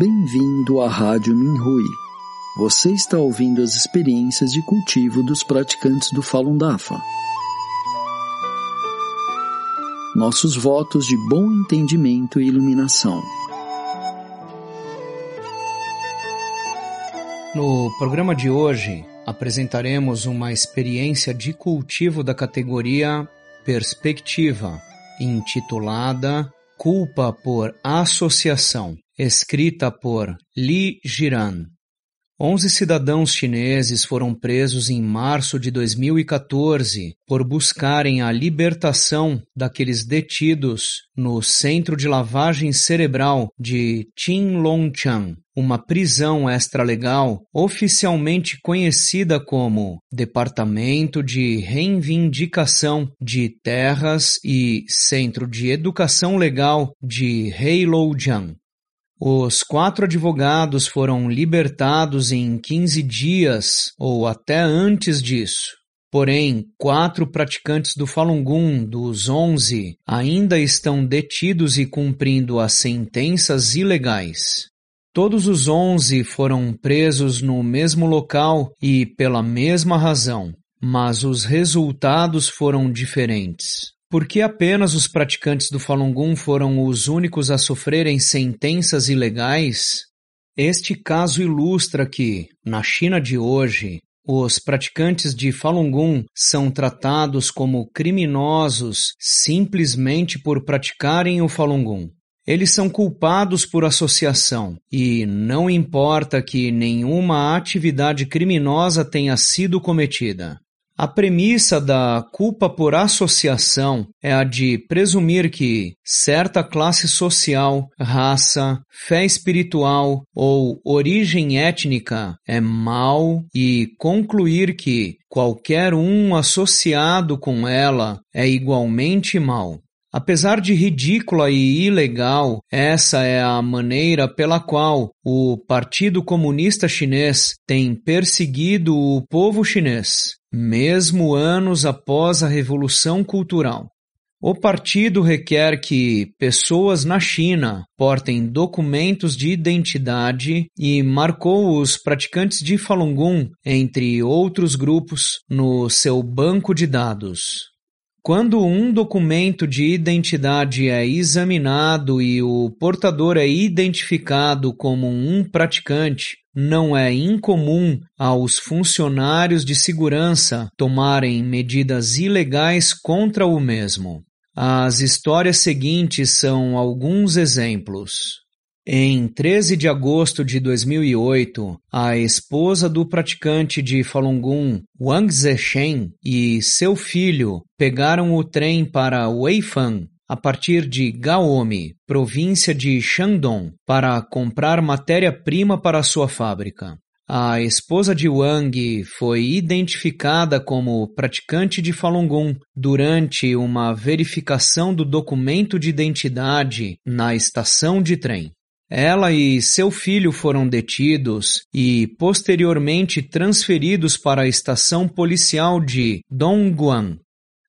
Bem-vindo à Rádio Minhui. Você está ouvindo as experiências de cultivo dos praticantes do Falun Dafa. Nossos votos de bom entendimento e iluminação. No programa de hoje, apresentaremos uma experiência de cultivo da categoria Perspectiva, intitulada Culpa por Associação, escrita por Li Jiran. Onze cidadãos chineses foram presos em março de 2014 por buscarem a libertação daqueles detidos no Centro de Lavagem Cerebral de Qinlongchang, uma prisão extralegal oficialmente conhecida como Departamento de Reivindicação de Terras e Centro de Educação Legal de Heilongjiang. Os quatro advogados foram libertados em 15 dias ou até antes disso. Porém, quatro praticantes do Falun Gong dos onze ainda estão detidos e cumprindo as sentenças ilegais. Todos os onze foram presos no mesmo local e pela mesma razão, mas os resultados foram diferentes. Por que apenas os praticantes do Falun Gong foram os únicos a sofrerem sentenças ilegais? Este caso ilustra que, na China de hoje, os praticantes de Falun Gong são tratados como criminosos simplesmente por praticarem o Falun Gong. Eles são culpados por associação e não importa que nenhuma atividade criminosa tenha sido cometida. A premissa da culpa por associação é a de presumir que certa classe social, raça, fé espiritual ou origem étnica é mal e concluir que qualquer um associado com ela é igualmente mal. Apesar de ridícula e ilegal, essa é a maneira pela qual o Partido Comunista Chinês tem perseguido o povo chinês, mesmo anos após a Revolução Cultural. O partido requer que pessoas na China portem documentos de identidade e marcou os praticantes de Falun Gong, entre outros grupos, no seu banco de dados. Quando um documento de identidade é examinado e o portador é identificado como um praticante, não é incomum aos funcionários de segurança tomarem medidas ilegais contra o mesmo. As histórias seguintes são alguns exemplos. Em 13 de agosto de 2008, a esposa do praticante de Falun Gong, Wang Zeshen, e seu filho pegaram o trem para Weifang, a partir de Gaomi, província de Shandong, para comprar matéria-prima para sua fábrica. A esposa de Wang foi identificada como praticante de Falun Gong durante uma verificação do documento de identidade na estação de trem. Ela e seu filho foram detidos e posteriormente transferidos para a estação policial de Dongguan.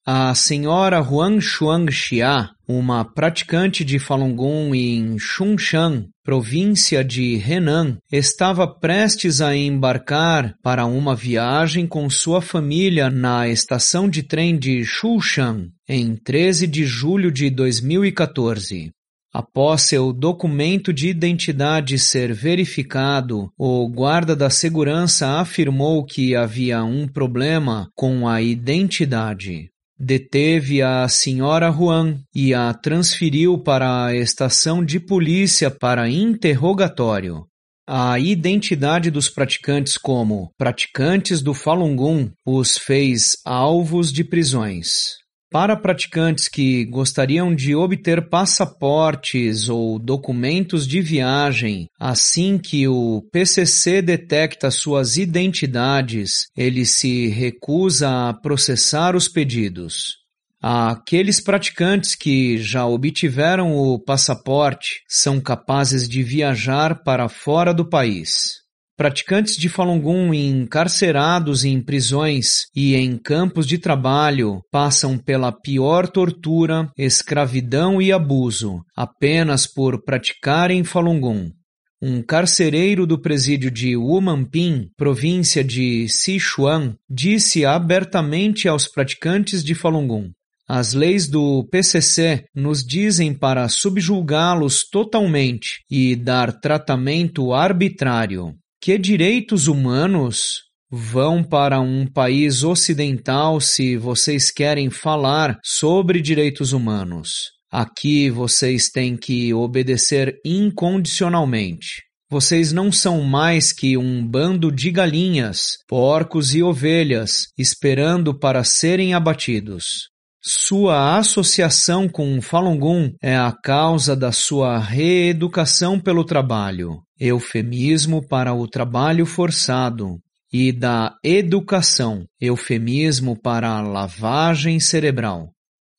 A senhora Huang Xuanxia, uma praticante de Falun Gong em Xunshan, província de Henan, estava prestes a embarcar para uma viagem com sua família na estação de trem de Shushan em 13 de julho de 2014. Após seu documento de identidade ser verificado, o guarda da segurança afirmou que havia um problema com a identidade. Deteve a senhora Juan e a transferiu para a estação de polícia para interrogatório. A identidade dos praticantes como praticantes do Falun Gong os fez alvos de prisões. Para praticantes que gostariam de obter passaportes ou documentos de viagem, assim que o PCC detecta suas identidades, ele se recusa a processar os pedidos. Aqueles praticantes que já obtiveram o passaporte são capazes de viajar para fora do país. Praticantes de Falun Gong encarcerados em prisões e em campos de trabalho passam pela pior tortura, escravidão e abuso apenas por praticarem Falun Gong. um carcereiro do presídio de Wumanping, província de Sichuan, disse abertamente aos praticantes de Falun Gong: as leis do PCC nos dizem para subjulgá-los totalmente e dar tratamento arbitrário. Que direitos humanos vão para um país ocidental se vocês querem falar sobre direitos humanos? Aqui vocês têm que obedecer incondicionalmente. Vocês não são mais que um bando de galinhas, porcos e ovelhas esperando para serem abatidos. Sua associação com Falun Gong é a causa da sua reeducação pelo trabalho, eufemismo para o trabalho forçado, e da educação, eufemismo para a lavagem cerebral.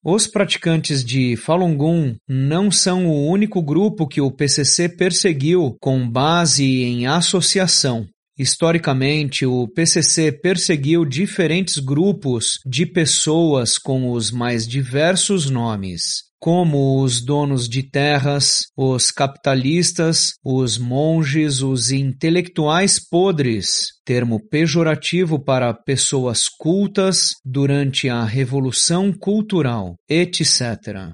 Os praticantes de Falun Gong não são o único grupo que o PCC perseguiu com base em associação. Historicamente, o PCC perseguiu diferentes grupos de pessoas com os mais diversos nomes, como os donos de terras, os capitalistas, os monges, os intelectuais podres, termo pejorativo para pessoas cultas durante a Revolução Cultural, etc.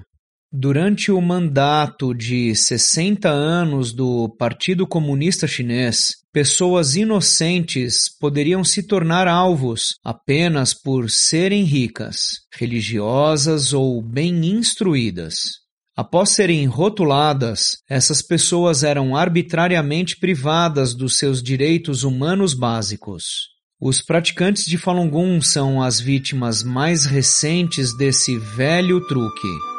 Durante o mandato de 60 anos do Partido Comunista Chinês, pessoas inocentes poderiam se tornar alvos apenas por serem ricas, religiosas ou bem instruídas. Após serem rotuladas, essas pessoas eram arbitrariamente privadas dos seus direitos humanos básicos. Os praticantes de Falun Gong são as vítimas mais recentes desse velho truque.